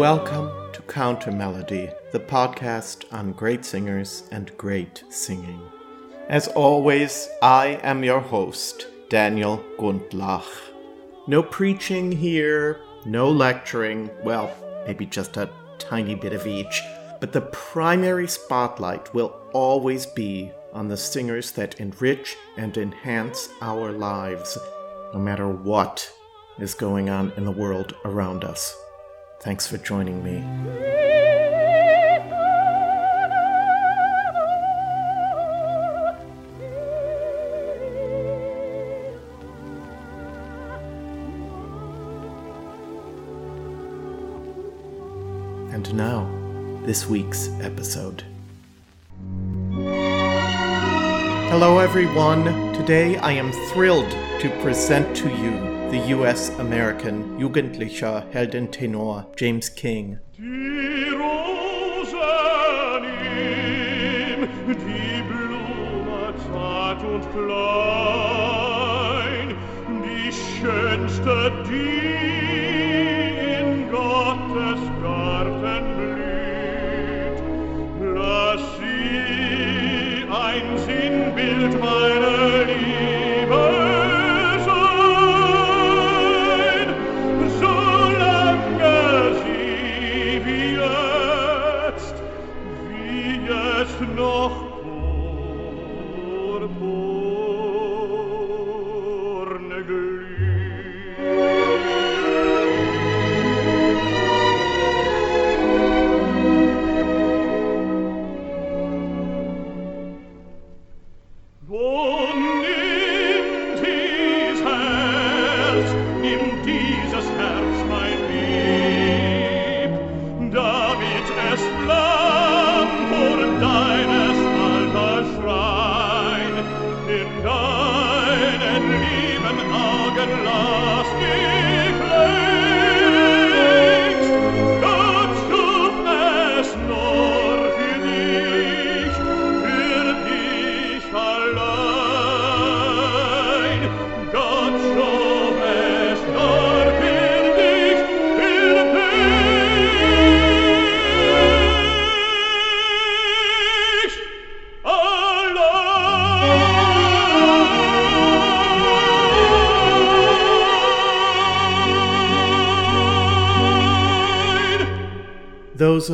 Welcome to Counter Melody, the podcast on great singers and great singing. As always, I am your host, Daniel Gundlach. No preaching here, no lecturing, well, maybe just a tiny bit of each, but the primary spotlight will always be on the singers that enrich and enhance our lives, no matter what is going on in the world around us. Thanks for joining me. And now, this week's episode. Hello, everyone. Today I am thrilled to present to you the US American Jugendlicher Heldentenor James King.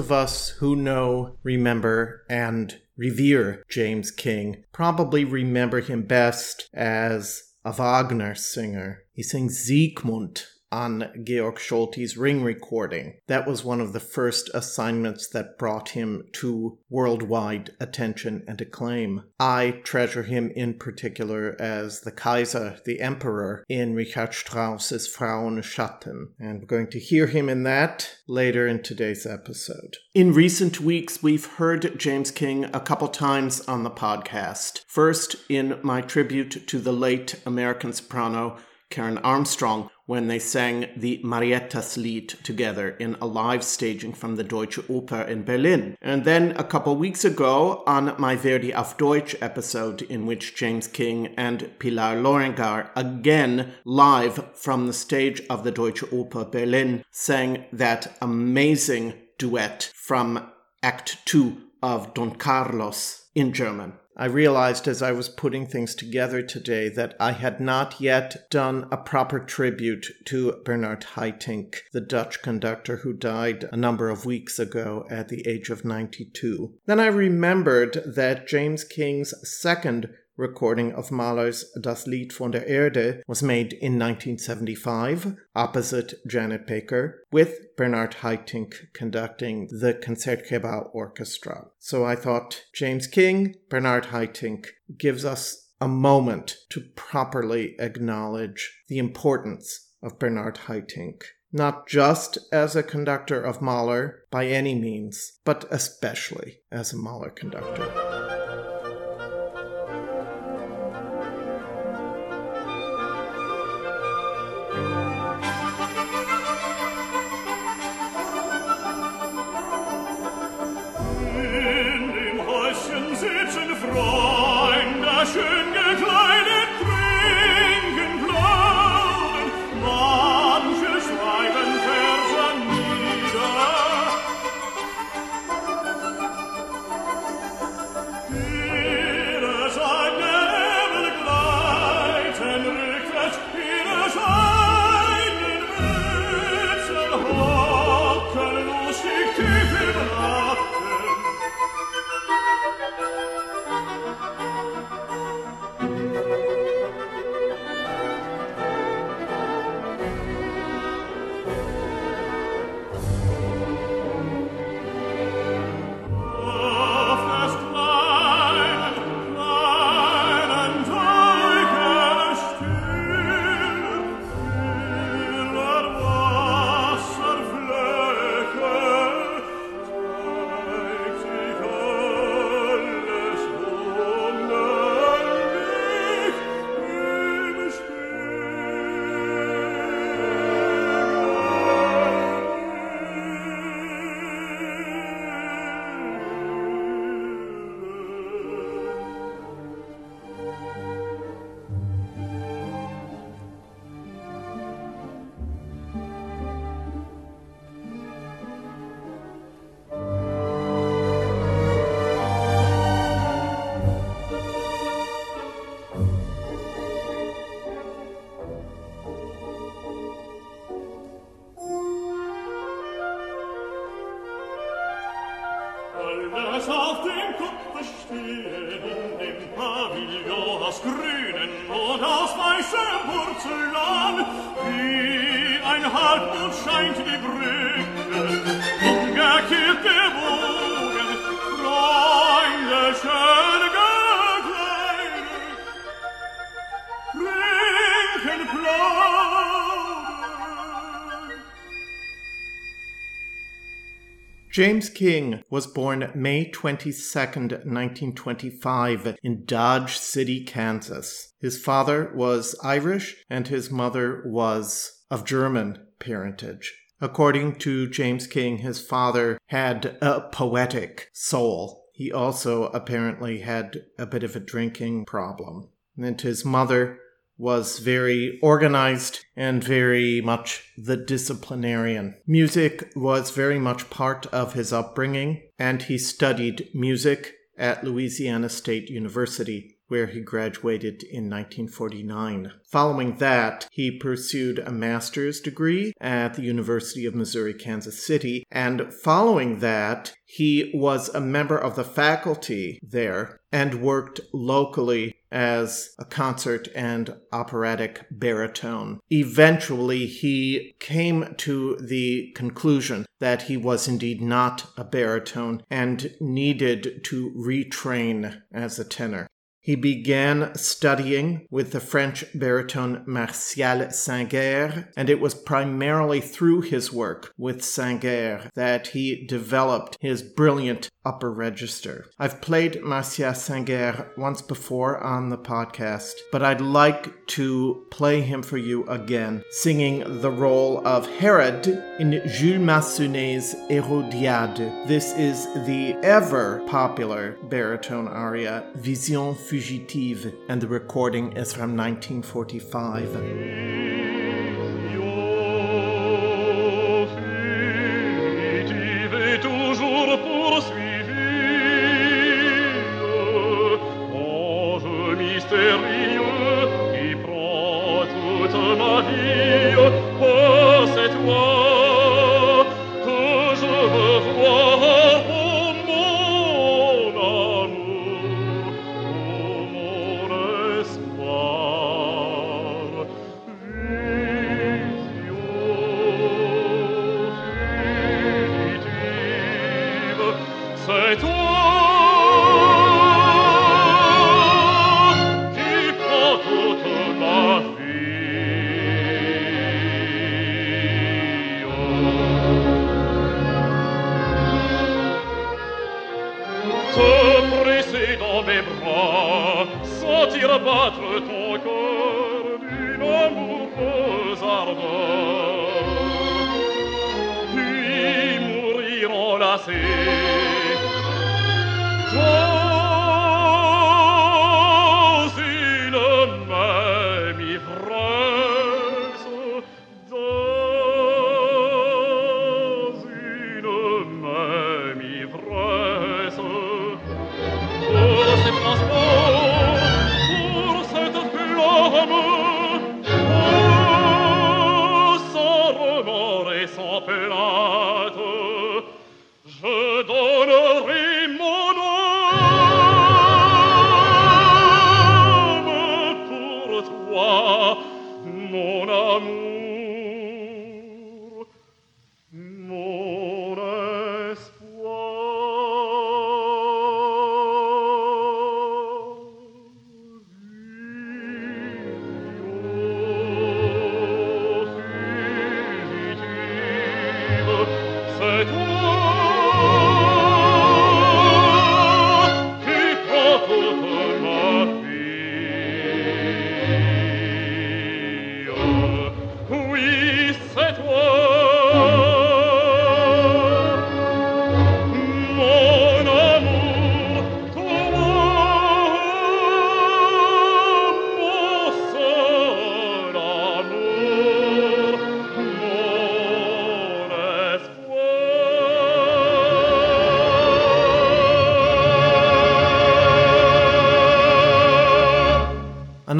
Of us who know, remember, and revere James King probably remember him best as a Wagner singer. He sings Siegmund on Georg Solti's ring recording. That was one of the first assignments that brought him to worldwide attention and acclaim. I treasure him in particular as the Kaiser, the Emperor, in Richard Strauss's Frau ohne Schatten, and we're going to hear him in that later in today's episode. In recent weeks, we've heard James King a couple times on the podcast. First, in my tribute to the late American soprano Karen Armstrong when they sang the Mariettas Lied together in a live staging from the Deutsche Oper in Berlin. And then a couple weeks ago on my Verdi auf Deutsch episode in which James King and Pilar Lorengar again live from the stage of the Deutsche Oper Berlin sang that amazing duet from Act 2 of Don Carlos in German. I realized as I was putting things together today that I had not yet done a proper tribute to Bernard Haitink, the Dutch conductor who died a number of weeks ago at the age of 92. Then I remembered that James King's second recording of Mahler's Das Lied von der Erde was made in 1975 opposite Janet Baker with Bernard Haitink conducting the Concertgebouw Orchestra. So I thought James King, Bernard Haitink gives us a moment to properly acknowledge the importance of Bernard Haitink. Not just as a conductor of Mahler by any means, but especially as a Mahler conductor. James King was born May 22, 1925, in Dodge City, Kansas. His father was Irish and his mother was of German parentage. According to James King, his father had a poetic soul. He also apparently had a bit of a drinking problem. And his mother was very organized and very much the disciplinarian. Music was very much part of his upbringing, and he studied music at Louisiana State University, where he graduated in 1949. Following that, he pursued a master's degree at the University of Missouri Kansas City, and following that, he was a member of the faculty there and worked locally as a concert and operatic baritone. Eventually, he came to the conclusion that he was indeed not a baritone and needed to retrain as a tenor. He began studying with the French baritone Martial Singher, and it was primarily through his work with Singher that he developed his brilliant upper register. I've played Martial Singher once before on the podcast, but I'd like to play him for you again, singing the role of Herod in Jules Massenet's Hérodiade. This is the ever popular baritone aria Vision Fugitive, and the recording is from 1945.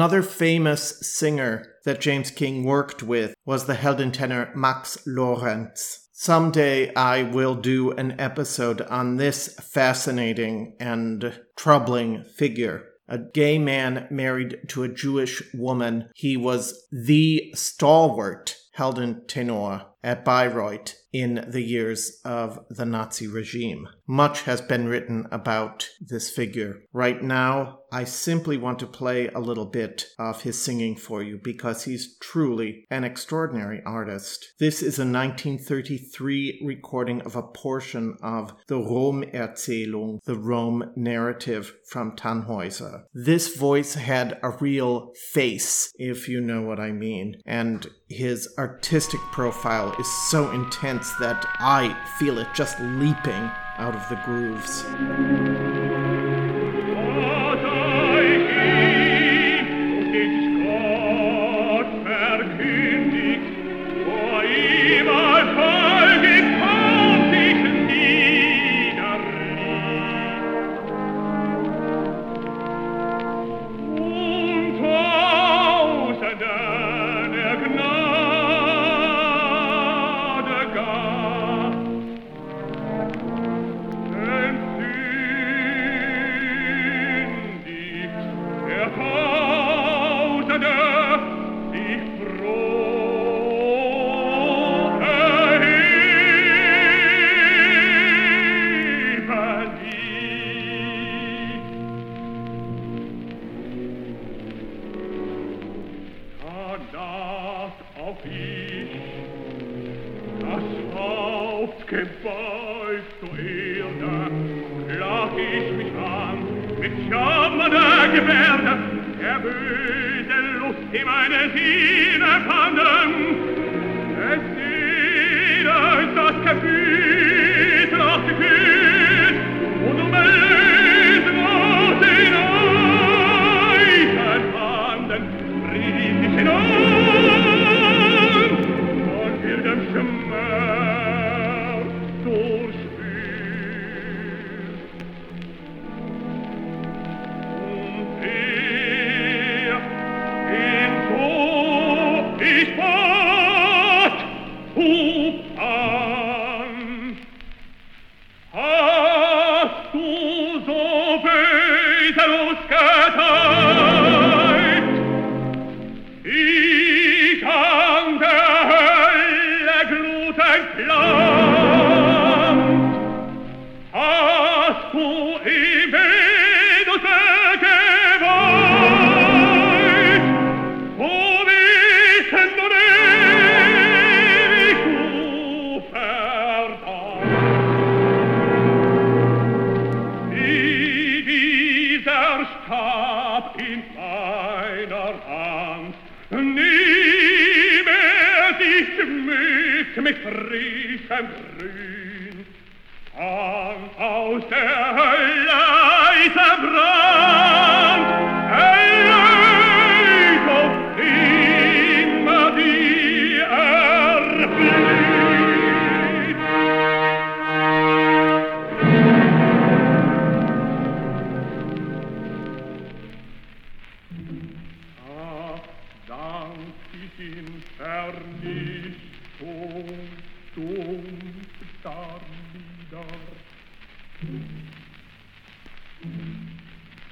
Another famous singer that James King worked with was the Heldentenor Max Lorenz. Someday I will do an episode on this fascinating and troubling figure. A gay man married to a Jewish woman. He was the stalwart Heldentenor at Bayreuth in the years of the Nazi regime. Much has been written about this figure. Right now, I simply want to play a little bit of his singing for you because he's truly an extraordinary artist. This is a 1933 recording of a portion of the Rom-Erzählung, the Rome narrative from Tannhäuser. This voice had a real face, if you know what I mean, and his artistic profile is so intense that I feel it just leaping out of the grooves.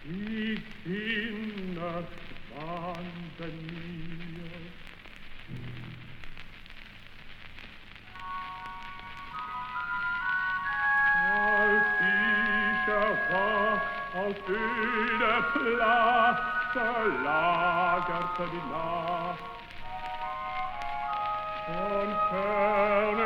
die Kinder schwanden mir. Als ich erwach auf öde Platz, da lagerte die Nacht. Von ferne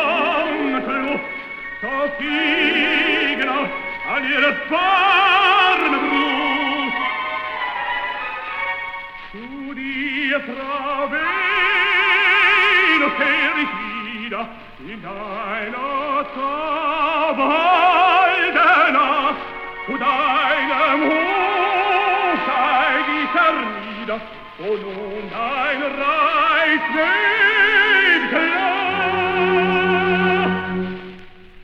so fliegen cavaliere farne brut su die Trave no che rifida in deiner Tavaldena u deinem Hof sei die Zernieder und um dein Reich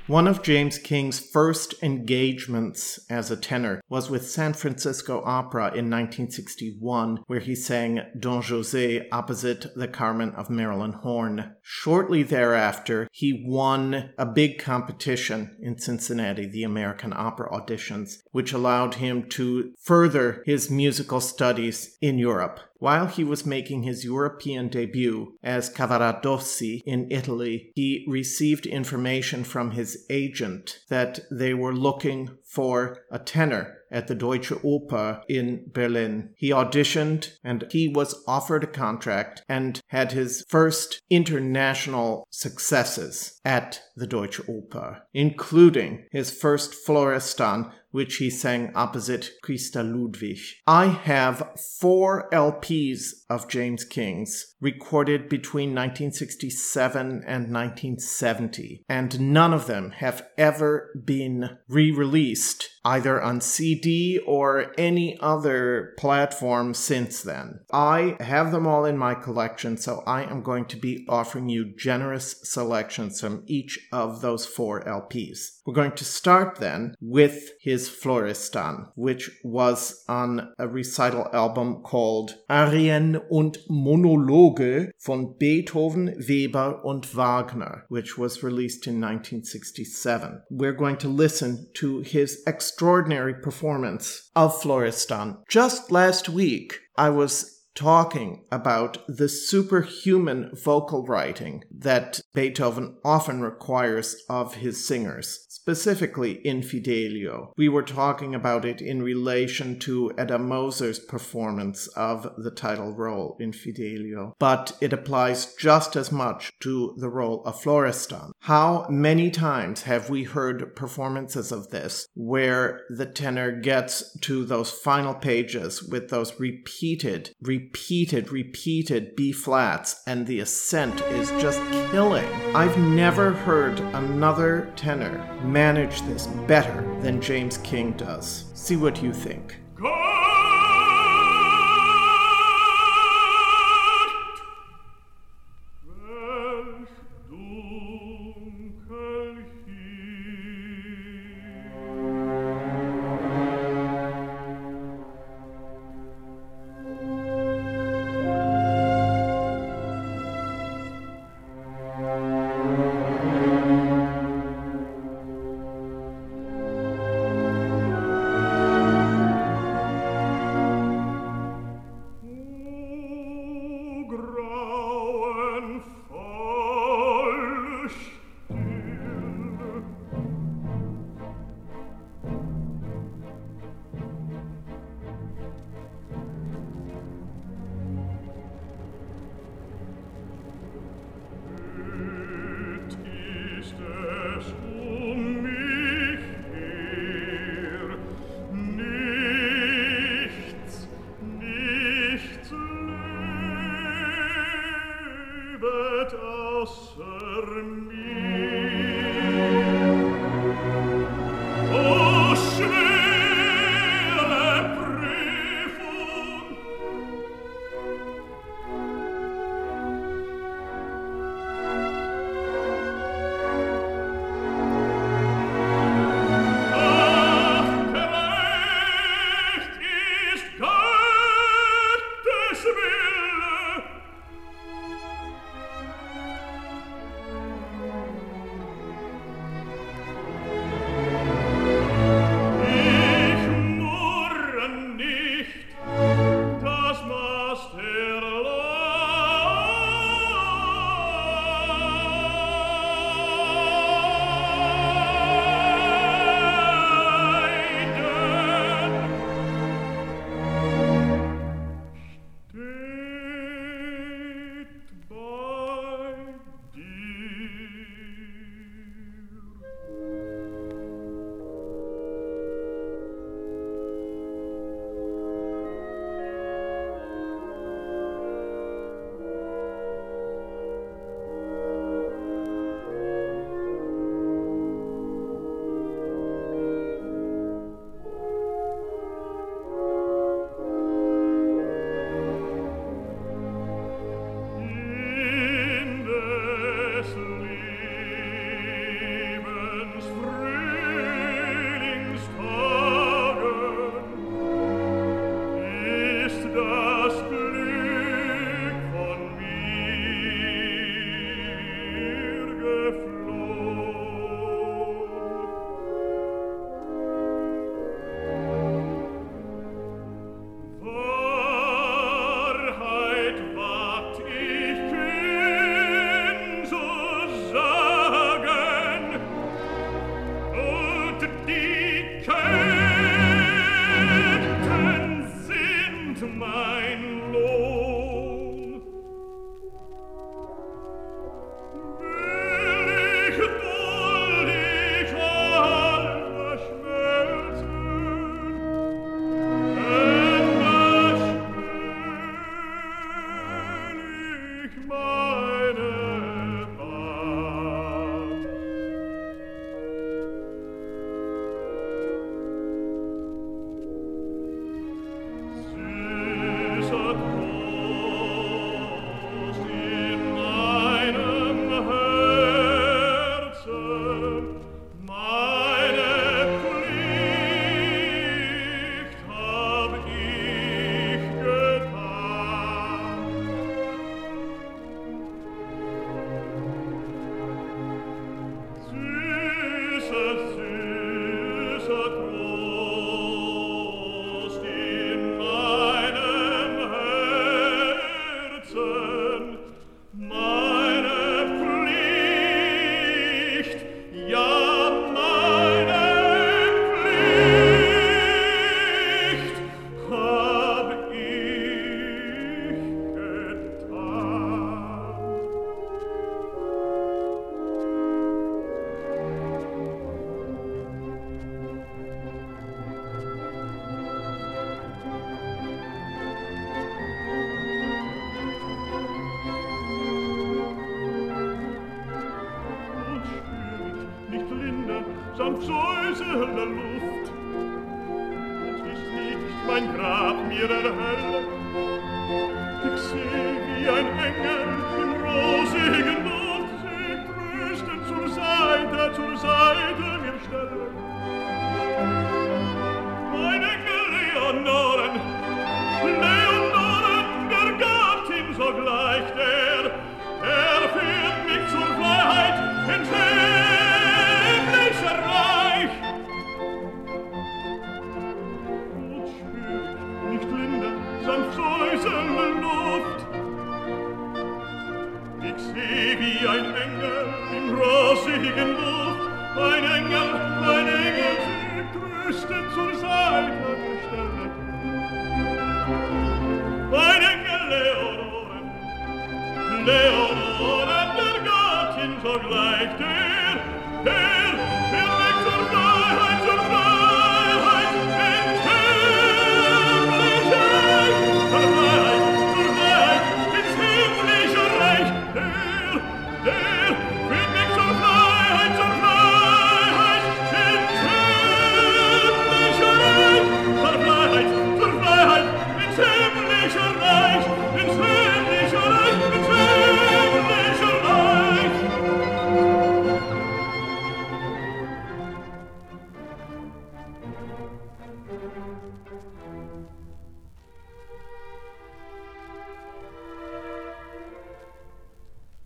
One of James King's first engagements as a tenor was with San Francisco Opera in 1961, where he sang Don José opposite the Carmen of Marilyn Horne. Shortly thereafter, he won a big competition in Cincinnati, the American Opera auditions, which allowed him to further his musical studies in Europe. While he was making his European debut as Cavaradossi in Italy, he received information from his agent that they were looking for a tenor at the Deutsche Oper in Berlin. He auditioned and he was offered a contract and had his first international successes at the Deutsche Oper, including his first Florestan, which he sang opposite Christa Ludwig. I have four LPs of James King's recorded between 1967 and 1970, and none of them have ever been re released either on CD or any other platform since then. I have them all in my collection, so I am going to be offering you generous selections from each of those four LPs. We're going to start then with his Florestan, which was on a recital album called Arien und Monologe von Beethoven, Weber und Wagner, which was released in 1967. We're going to listen to his extraordinary performance of Florestan. Just last week, I was talking about the superhuman vocal writing that Beethoven often requires of his singers, specifically in Fidelio. We were talking about it in relation to Edda Moser's performance of the title role in Fidelio, but it applies just as much to the role of Florestan. How many times have we heard performances of this where the tenor gets to those final pages with those repeated, repeated, repeated repeated B flats, and the ascent is just killing. I've never heard another tenor manage this better than James King does. See what you think. Welch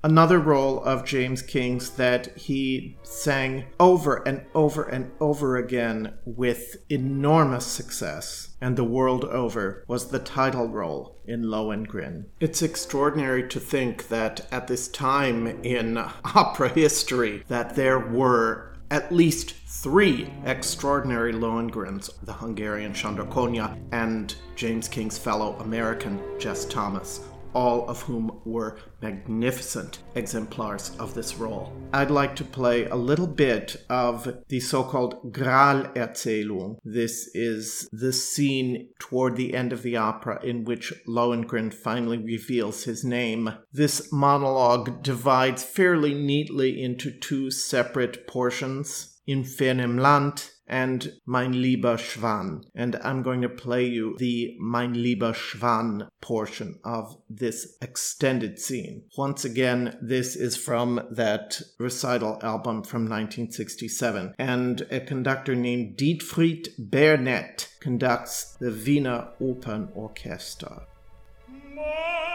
Another role of James King's that he sang over and over and over again with enormous success and the world over was the title role in Lohengrin. It's extraordinary to think that at this time in opera history that there were at least three extraordinary Lohengrins, the Hungarian Sándor Kónya and James King's fellow American Jess Thomas, all of whom were magnificent exemplars of this role. I'd like to play a little bit of the so called Graal-Erzählung. This is the scene toward the end of the opera in which Lohengrin finally reveals his name. This monologue divides fairly neatly into two separate portions. In fernem Land and Mein lieber Schwan. And I'm going to play you the Mein lieber Schwan portion of this extended scene. Once again, this is from that recital album from 1967, and a conductor named Dietfried Bernet conducts the Wiener Opernorchester. Mein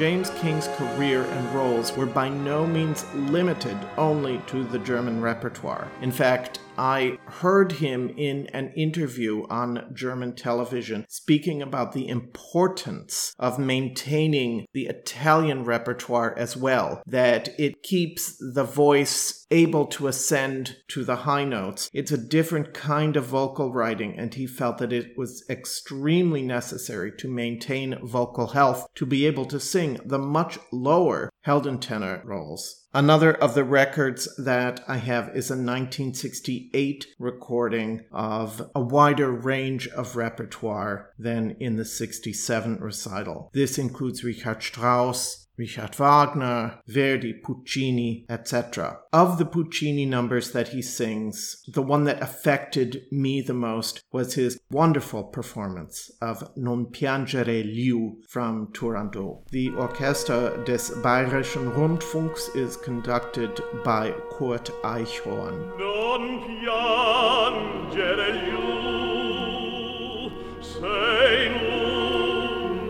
James King's career and roles were by no means limited only to the German repertoire. In fact, I heard him in an interview on German television speaking about the importance of maintaining the Italian repertoire as well, that it keeps the voice able to ascend to the high notes. It's a different kind of vocal writing, and he felt that it was extremely necessary to maintain vocal health to be able to sing the much lower Heldentenor roles. Another of the records that I have is a 1968 recording of a wider range of repertoire than in the 67 recital. This includes Richard Strauss, Richard Wagner, Verdi, Puccini, etc. Of the Puccini numbers that he sings, the one that affected me the most was his wonderful performance of Non piangere Liu from Turandot. The Orchester des Bayerischen Rundfunks is conducted by Kurt Eichhorn. Non piangere Liu, sei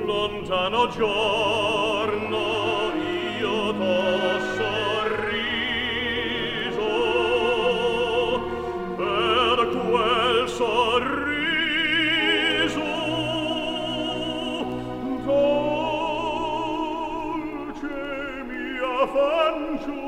lontano fanciulla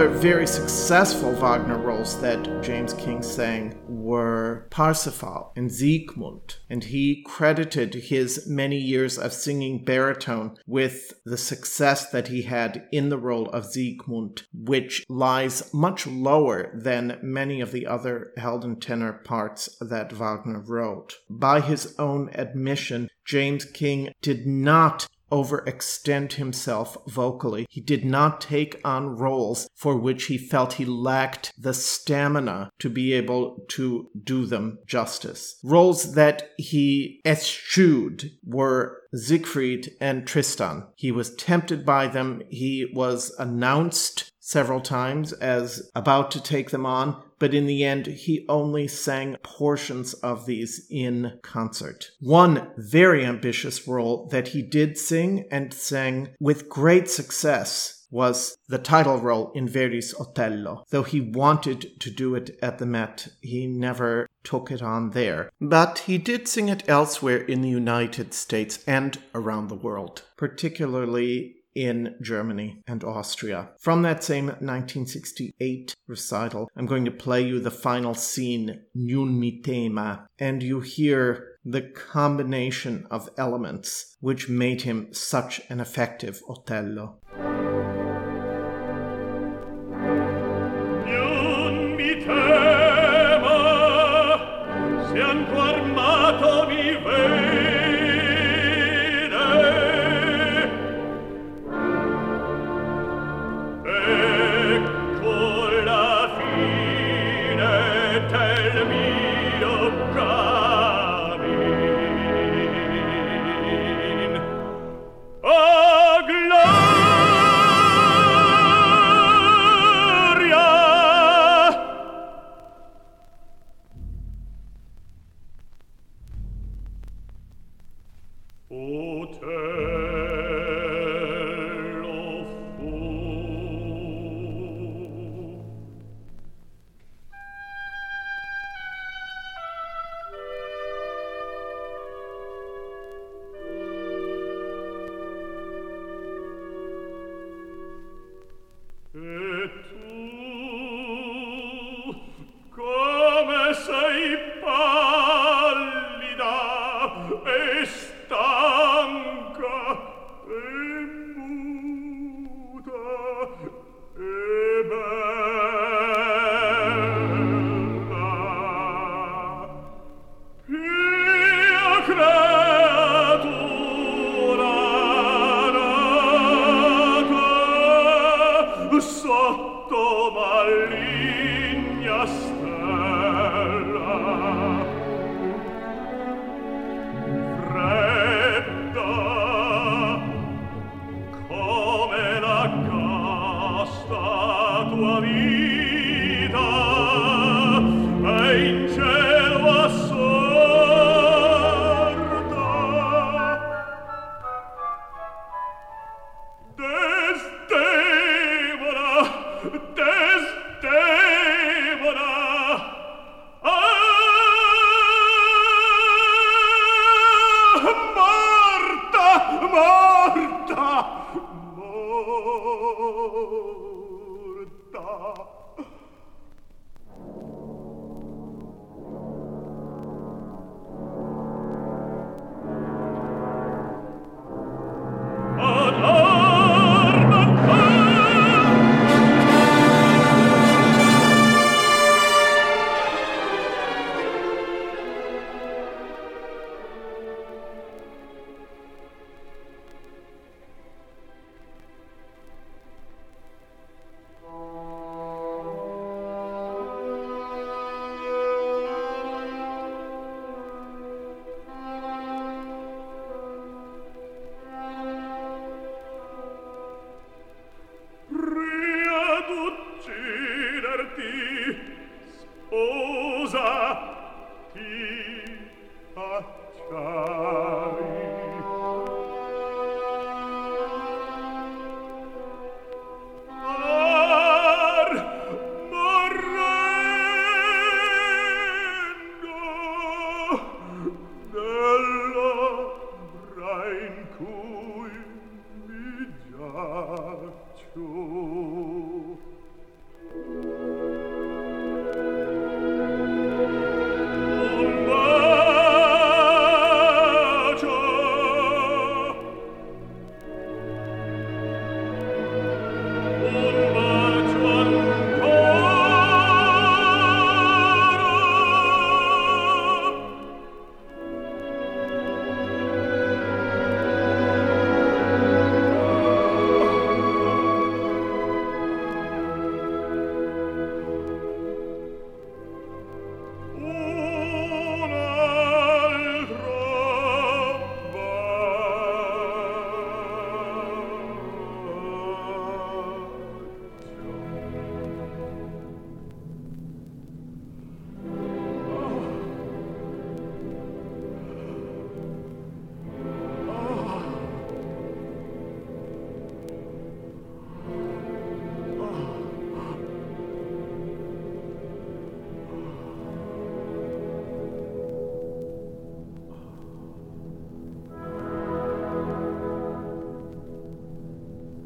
other very successful Wagner roles that James King sang were Parsifal and Siegmund, and he credited his many years of singing baritone with the success that he had in the role of Siegmund, which lies much lower than many of the other Helden tenor parts that Wagner wrote. By his own admission, James King did not overextend himself vocally. He did not take on roles for which he felt he lacked the stamina to be able to do them justice. Roles that he eschewed were Siegfried and Tristan. He was tempted by them. He was announced several times as about to take them on, but in the end, he only sang portions of these in concert. One very ambitious role that he did sing and sang with great success was the title role in Verdi's Otello. Though he wanted to do it at the Met, he never took it on there. But he did sing it elsewhere in the United States and around the world, particularly in Germany and Austria. From that same 1968 recital, I'm going to play you the final scene, Niun mi tema, and you hear the combination of elements which made him such an effective Otello.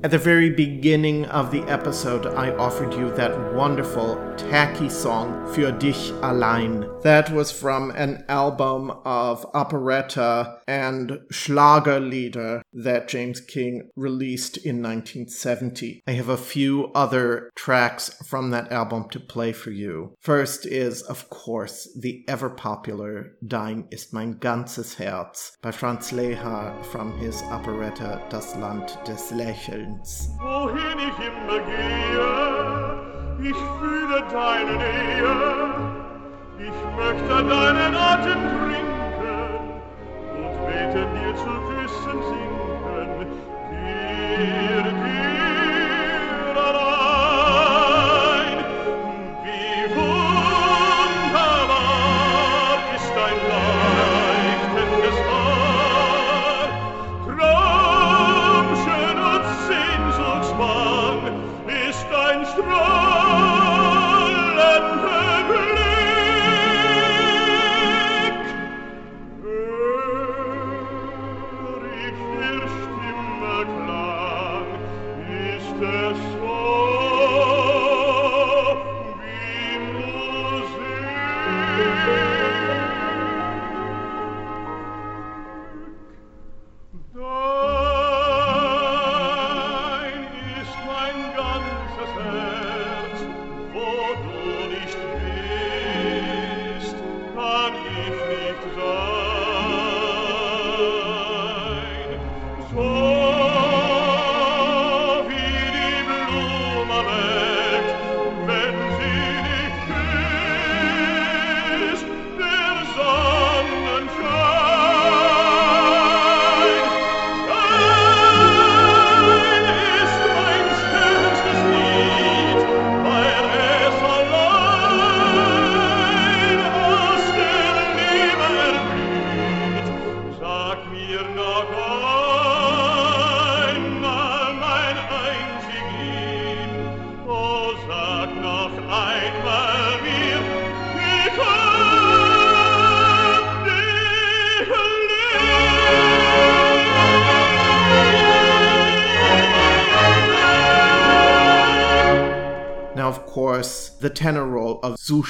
At the very beginning of the episode, I offered you that wonderful, tacky song, Für dich allein. That was from an album of operetta and Schlagerlieder that James King released in 1970. I have a few other tracks from that album to play for you. First is, of course, the ever popular Dein ist mein ganzes Herz by Franz Lehár from his operetta Das Land des Lächelns. Wohin ich immer gehe, ich fühle deine Nähe, ich möchte deinen Atem trinken und beten dir zu Küssen sinken, dir,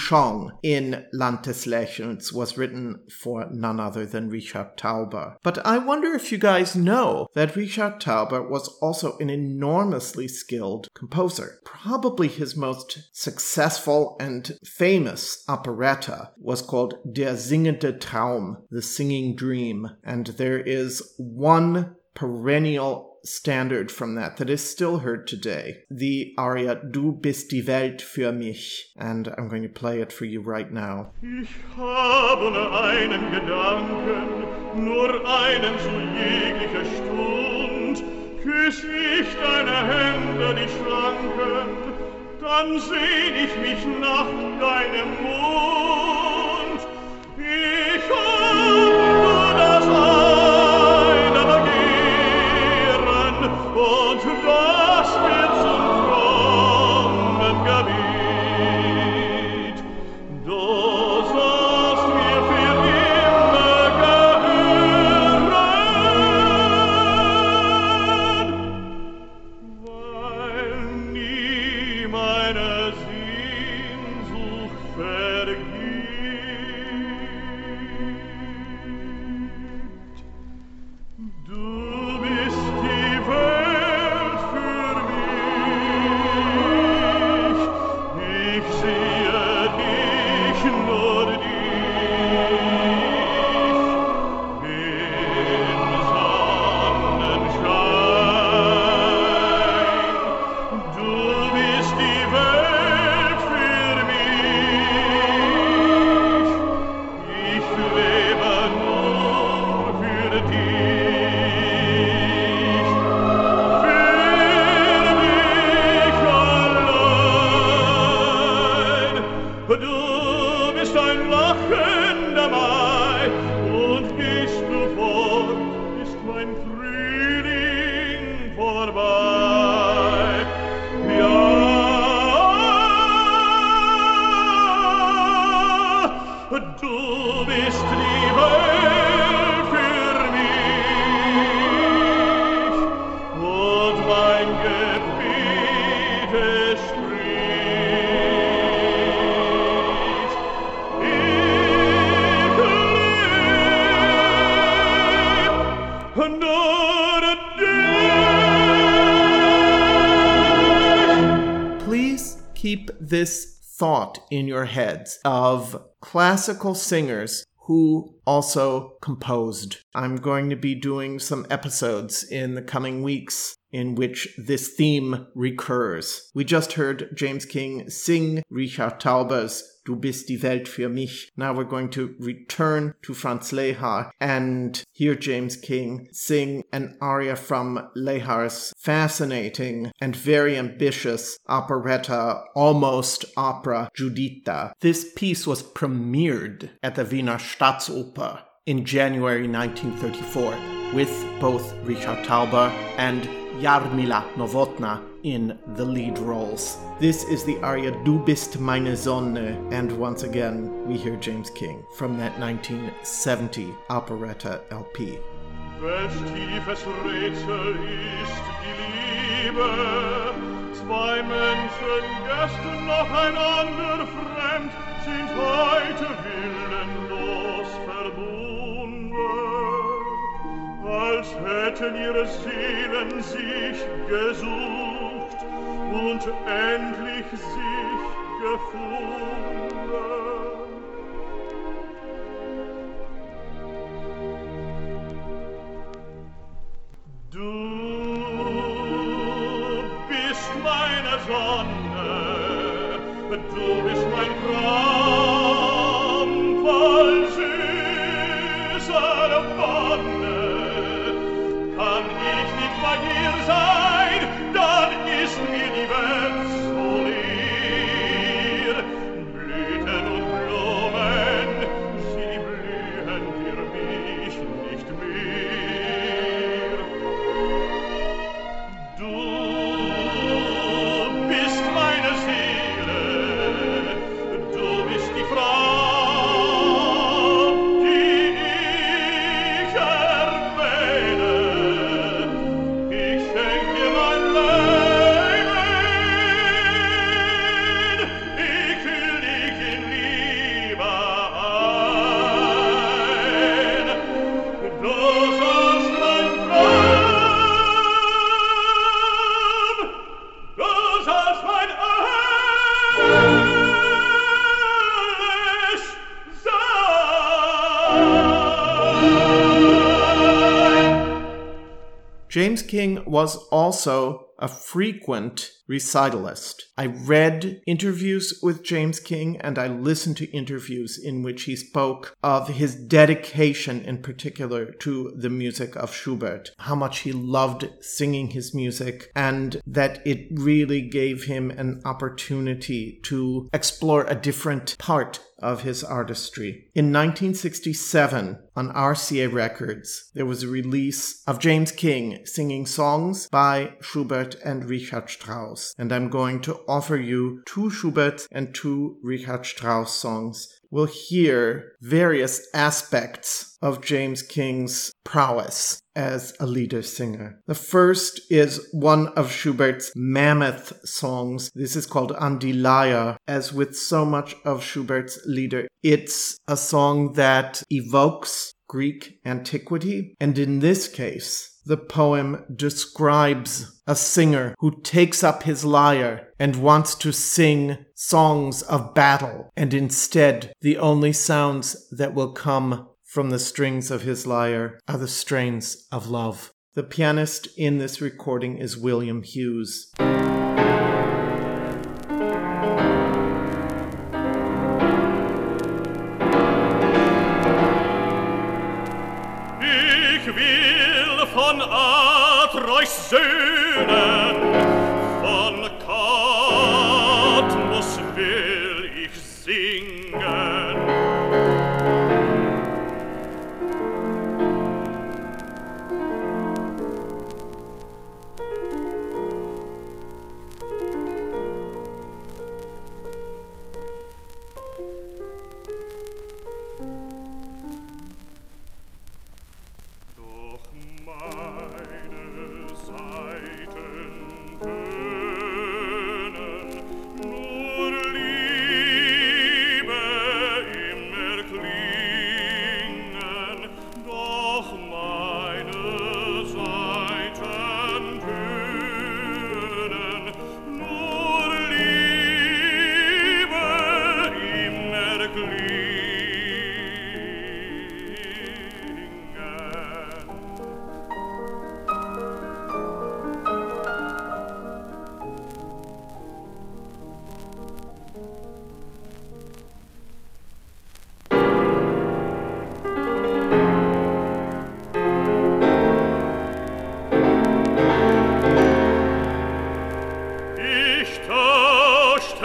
Shong in Land des was written for none other than Richard Tauber. But I wonder if you guys know that Richard Tauber was also an enormously skilled composer. Probably his most successful and famous operetta was called Der singende Traum, The Singing Dream, and there is one perennial standard from that that is still heard today. The aria Du bist die Welt für mich. And I'm going to play it for you right now. Ich habe nur einen Gedanken, nur einen zu jeglicher Stund. Küss ich deine Hände, die schlanken, dann sehn ich mich nach deinem Mund. Heads of classical singers who also composed. I'm going to be doing some episodes in the coming weeks in which this theme recurs. We just heard James King sing Richard Tauber's Du bist die Welt für mich. Now we're going to return to Franz Lehar and hear James King sing an aria from Lehar's fascinating and very ambitious operetta, almost opera, Giuditta. This piece was premiered at the Wiener Staatsoper in January 1934 with both Richard Tauber and Jarmila Novotná in the lead roles. This is the aria Du bist meine Sonne, and once again we hear James King from that 1970 operetta LP. Welch tiefes Rätsel ist die Liebe, zwei Menschen gestern noch einander fremd, sind heute willenlos verbunden. als hätten ihre Seelen sich gesucht und endlich sich gefunden. Du bist meine Sonne, James King was also a frequent recitalist. I read interviews with James King and I listened to interviews in which he spoke of his dedication in particular to the music of Schubert, how much he loved singing his music, and that it really gave him an opportunity to explore a different part of his artistry. In 1967, on RCA Records, there was a release of James King singing songs by Schubert and Richard Strauss. And I'm going to offer you two Schubert and two Richard Strauss songs. We'll hear various aspects of James King's prowess as a Lieder singer. The first is one of Schubert's mammoth songs. This is called An die Leier. As with so much of Schubert's lieder, it's a song that evokes Greek antiquity, and in this case, the poem describes a singer who takes up his lyre and wants to sing songs of battle, and instead, the only sounds that will come from the strings of his lyre are the strains of love. The pianist in this recording is William Hughes. Söhnen,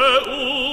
Oh.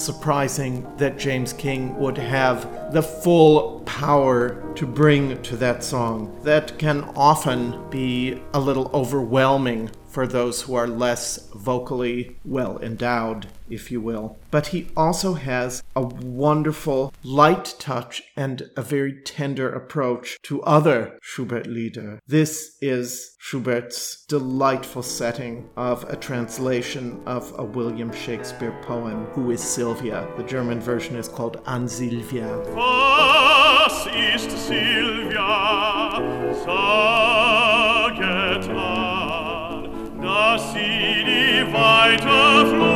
Surprising that James King would have the full power to bring to that song. That can often be a little overwhelming for those who are less vocally well endowed, if you will. But he also has a wonderful light touch and a very tender approach to other Schubert Lieder. This is Schubert's delightful setting of a translation of a William Shakespeare poem, Who is Sylvia? The German version is called An Sylvia. Was ist Silvia? Die weite Flur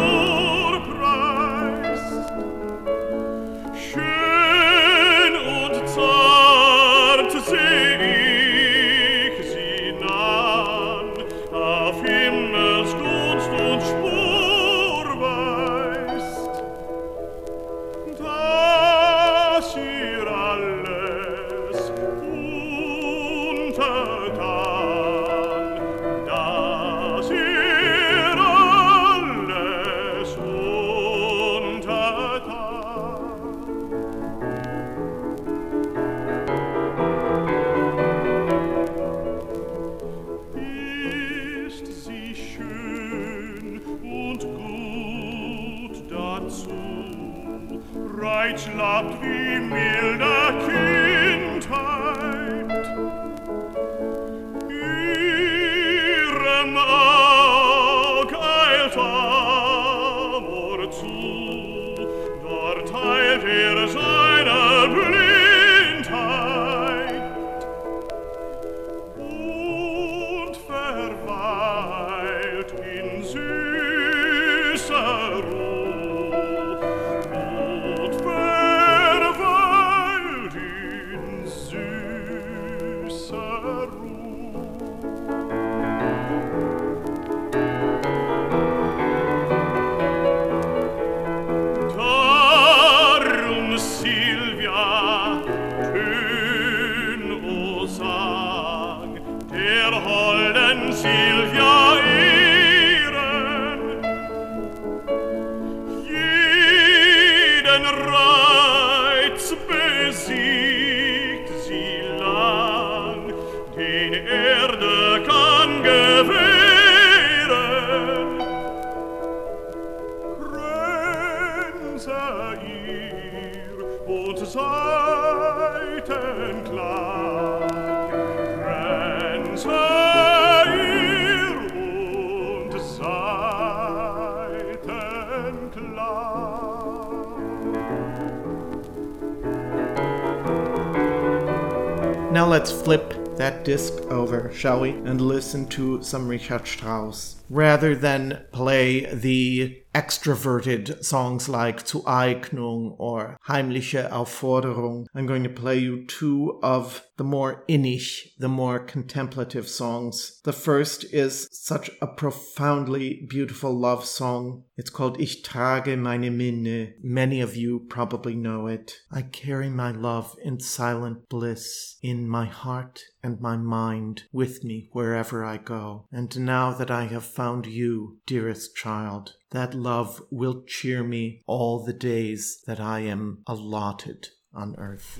let's flip that disc over, shall we, and listen to some Richard Strauss. Rather than play the extroverted songs like Zueignung or Heimliche Aufforderung. I'm going to play you two of the more innish, the more contemplative songs. The first is such a profoundly beautiful love song. It's called Ich trage meine Minne. Many of you probably know it. I carry my love in silent bliss in my heart and my mind with me wherever I go. And now that I have found you, dearest child, that love will cheer me all the days that I am allotted on earth.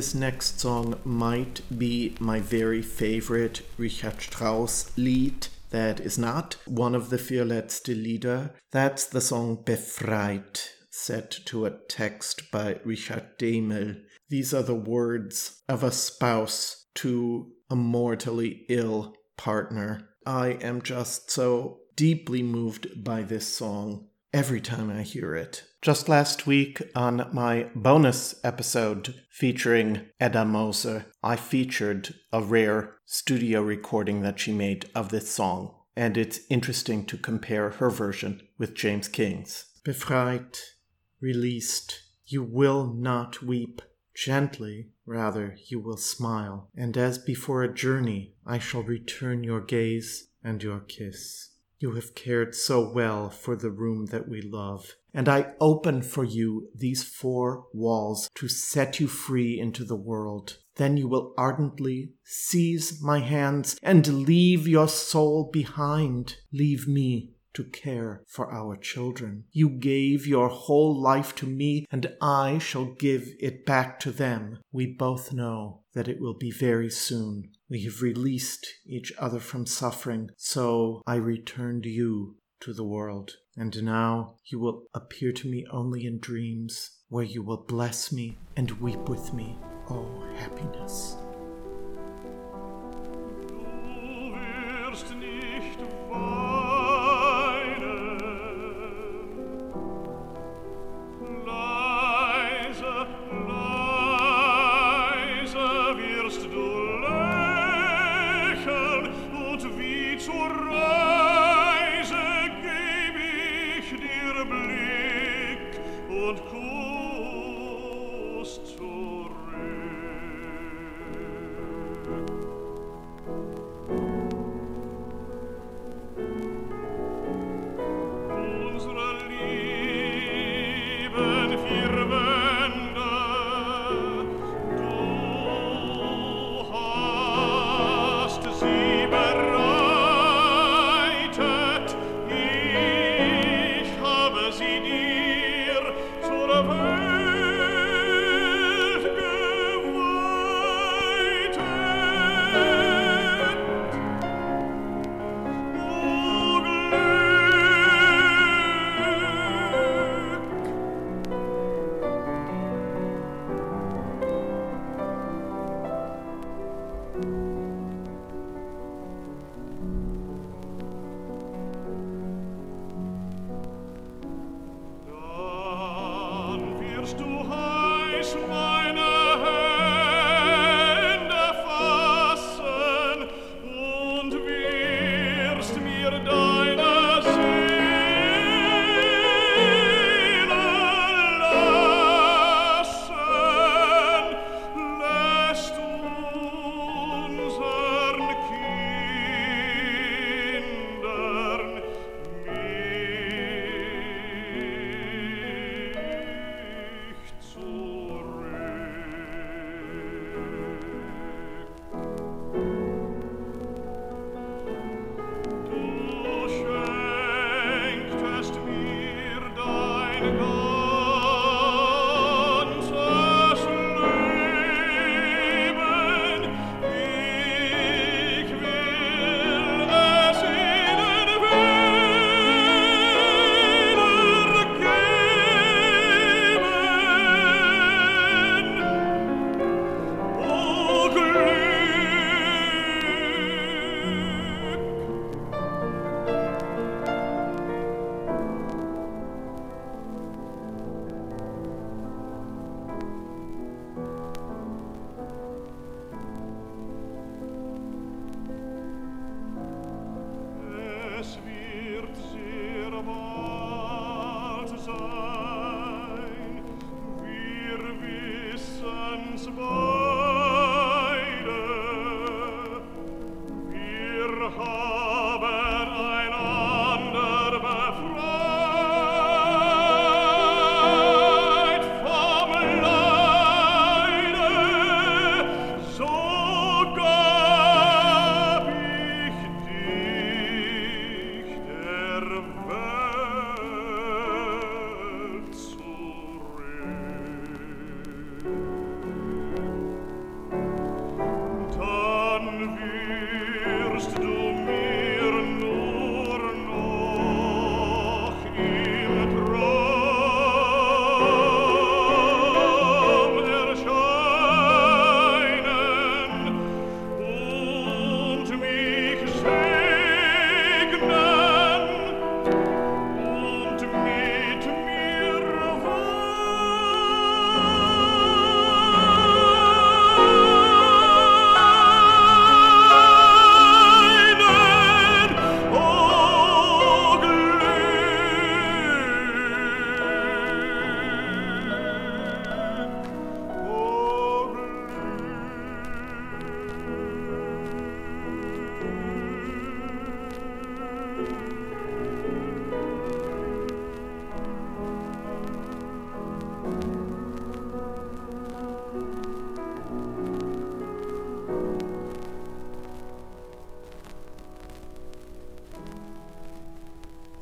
This next song might be my very favorite Richard Strauss lied. That is not one of the vier letzte Lieder. That's the song Befreit, set to a text by Richard Dehmel. These are the words of a spouse to a mortally ill partner. I am just so deeply moved by this song every time I hear it. Just last week on my bonus episode featuring Edda Moser, I featured a rare studio recording that she made of this song, and it's interesting to compare her version with James King's. Befreit, released, you will not weep. Gently, rather, you will smile, and as before a journey, I shall return your gaze and your kiss. You have cared so well for the room that we love, and I open for you these four walls to set you free into the world. Then you will ardently seize my hands and leave your soul behind. Leave me to care for our children. You gave your whole life to me, and I shall give it back to them. We both know that it will be very soon. We have released each other from suffering, so I returned you to the world. And now you will appear to me only in dreams, where you will bless me and weep with me. Oh, happiness. Du wirst nicht.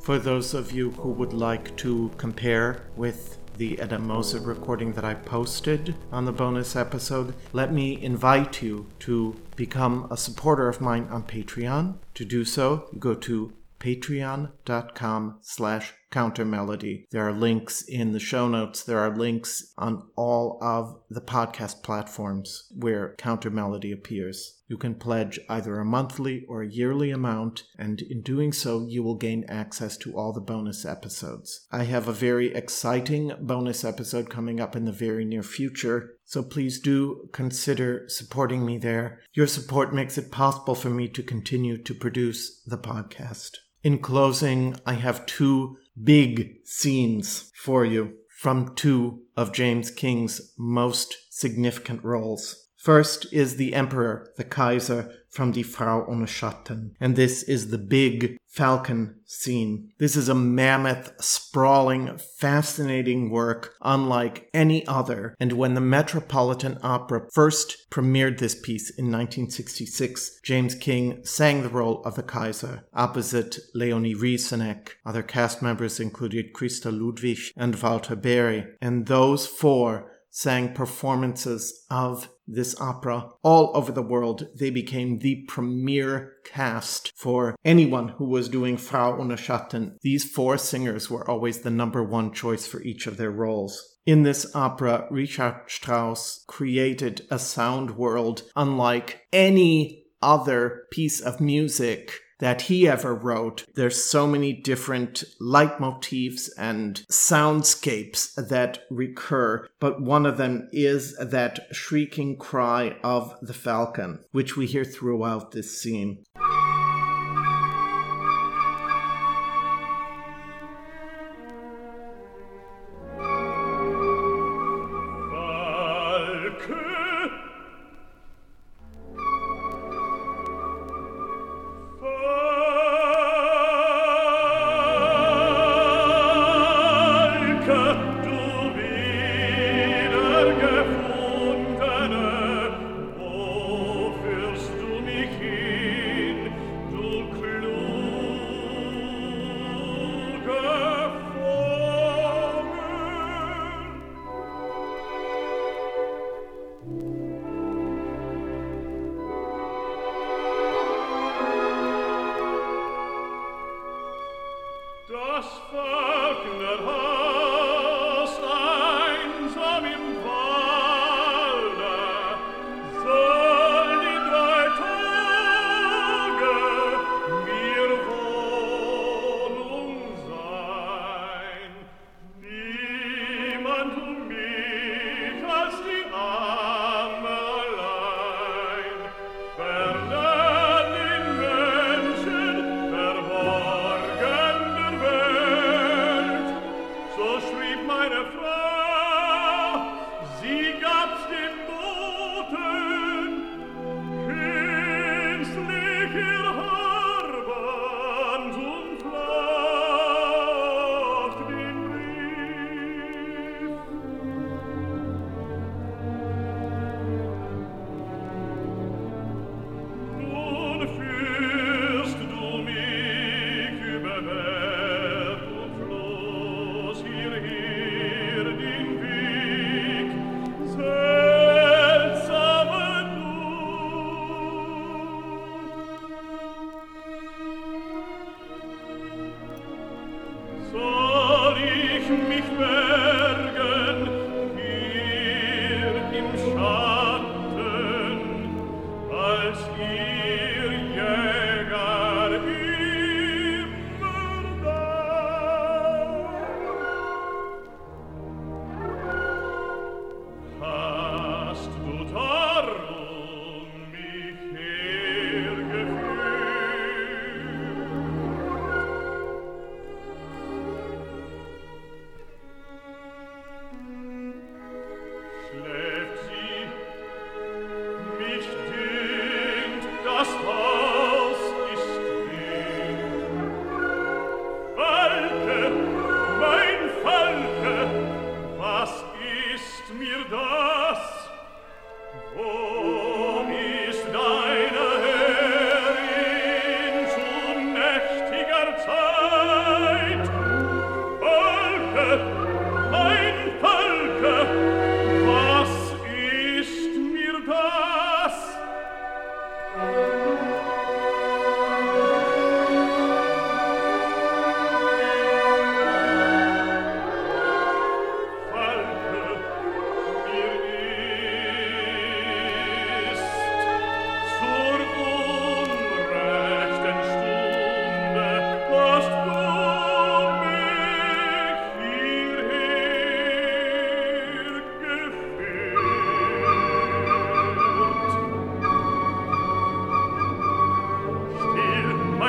For those of you who would like to compare with the Edda Moser recording that I posted on the bonus episode, let me invite you to become a supporter of mine on Patreon. To do so, go to patreon.com slash countermelody. There are links in the show notes. There are links on all of the podcast platforms where countermelody appears. You can pledge either a monthly or a yearly amount, and in doing so, you will gain access to all the bonus episodes. I have a very exciting bonus episode coming up in the very near future, so please do consider supporting me there. Your support makes it possible for me to continue to produce the podcast. In closing, I have two big scenes for you from two of James King's most significant roles. First is the Emperor, the Kaiser, from Die Frau ohne Schatten. And this is the big falcon scene. This is a mammoth, sprawling, fascinating work unlike any other. And when the Metropolitan Opera first premiered this piece in 1966, James King sang the role of the Kaiser opposite Leonie Rysanek. Other cast members included Christa Ludwig and Walter Berry. And those four sang performances of this opera all over the world. They became the premier cast for anyone who was doing Frau ohne Schatten. These four singers were always the number one choice for each of their roles. In this opera, Richard Strauss created a sound world unlike any other piece of music that he ever wrote. There's so many different leitmotifs and soundscapes that recur, but one of them is that shrieking cry of the falcon, which we hear throughout this scene.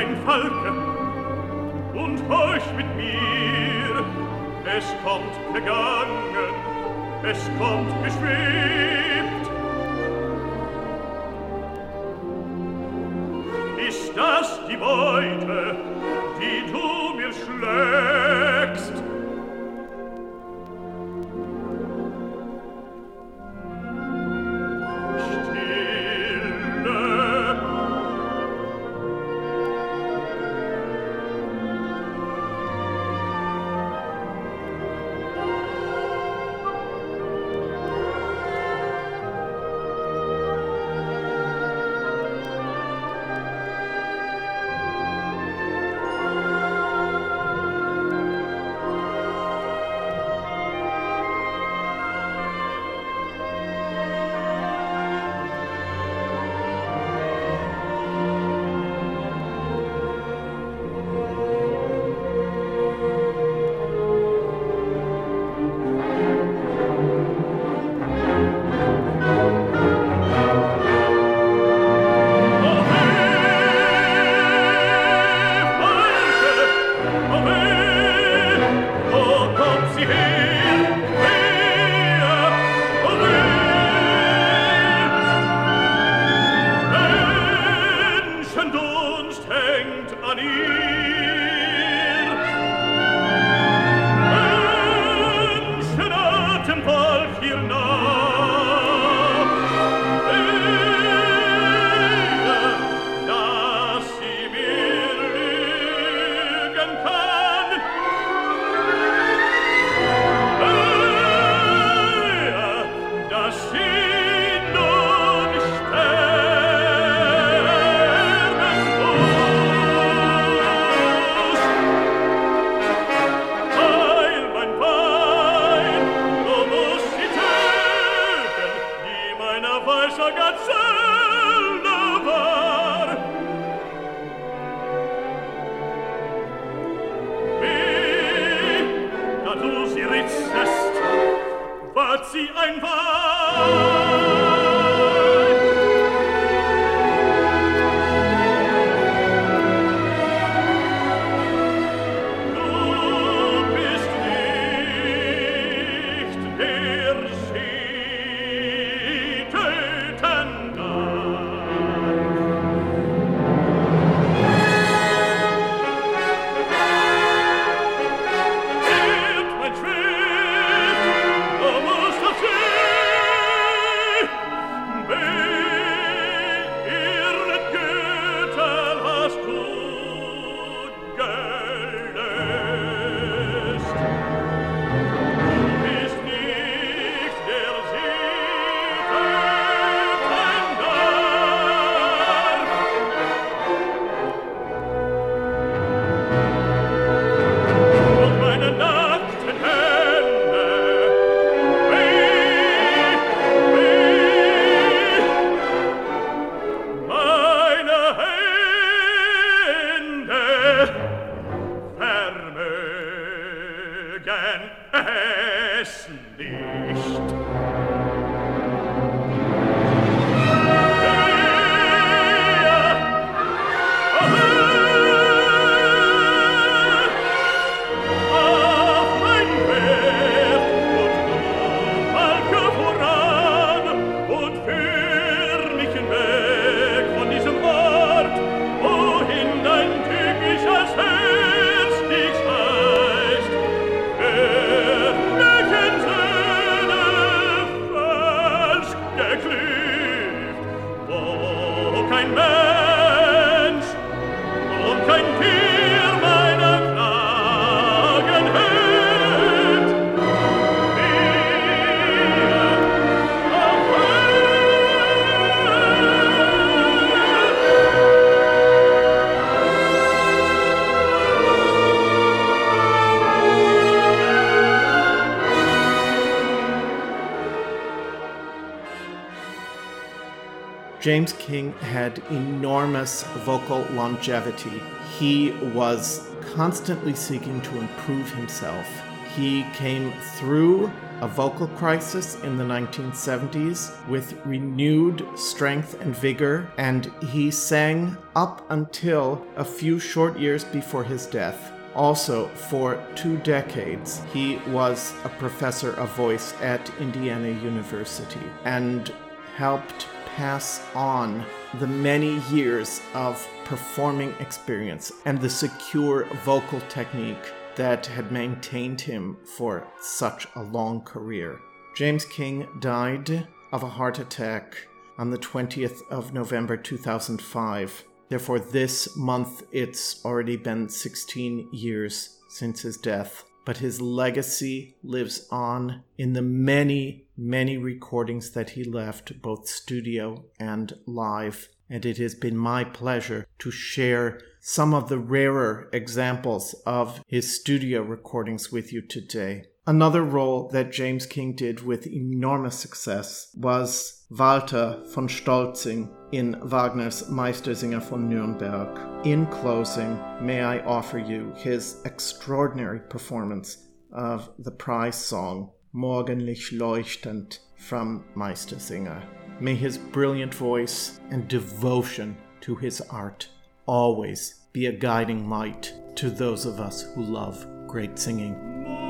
ein Falke und horch mit mir. Es kommt gegangen, es kommt geschwebt, James King had enormous vocal longevity. He was constantly seeking to improve himself. He came through a vocal crisis in the 1970s with renewed strength and vigor, and he sang up until a few short years before his death. Also, for two decades, he was a professor of voice at Indiana University and helped pass on the many years of performing experience and the secure vocal technique that had maintained him for such a long career. James King died of a heart attack on the 20th of November 2005. Therefore, this month it's already been 16 years since his death but his legacy lives on in the many, many recordings that he left, both studio and live. And it has been my pleasure to share some of the rarer examples of his studio recordings with you today. Another role that James King did with enormous success was Walter von Stolzing in Wagner's Meistersinger von Nürnberg. In closing, may I offer you his extraordinary performance of the prize song Morgenlich leuchtend from Meistersinger. May his brilliant voice and devotion to his art always be a guiding light to those of us who love great singing.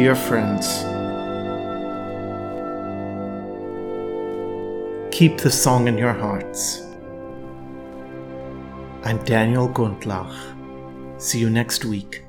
Dear friends. Keep the song in your hearts. I'm Daniel Gundlach. See you next week.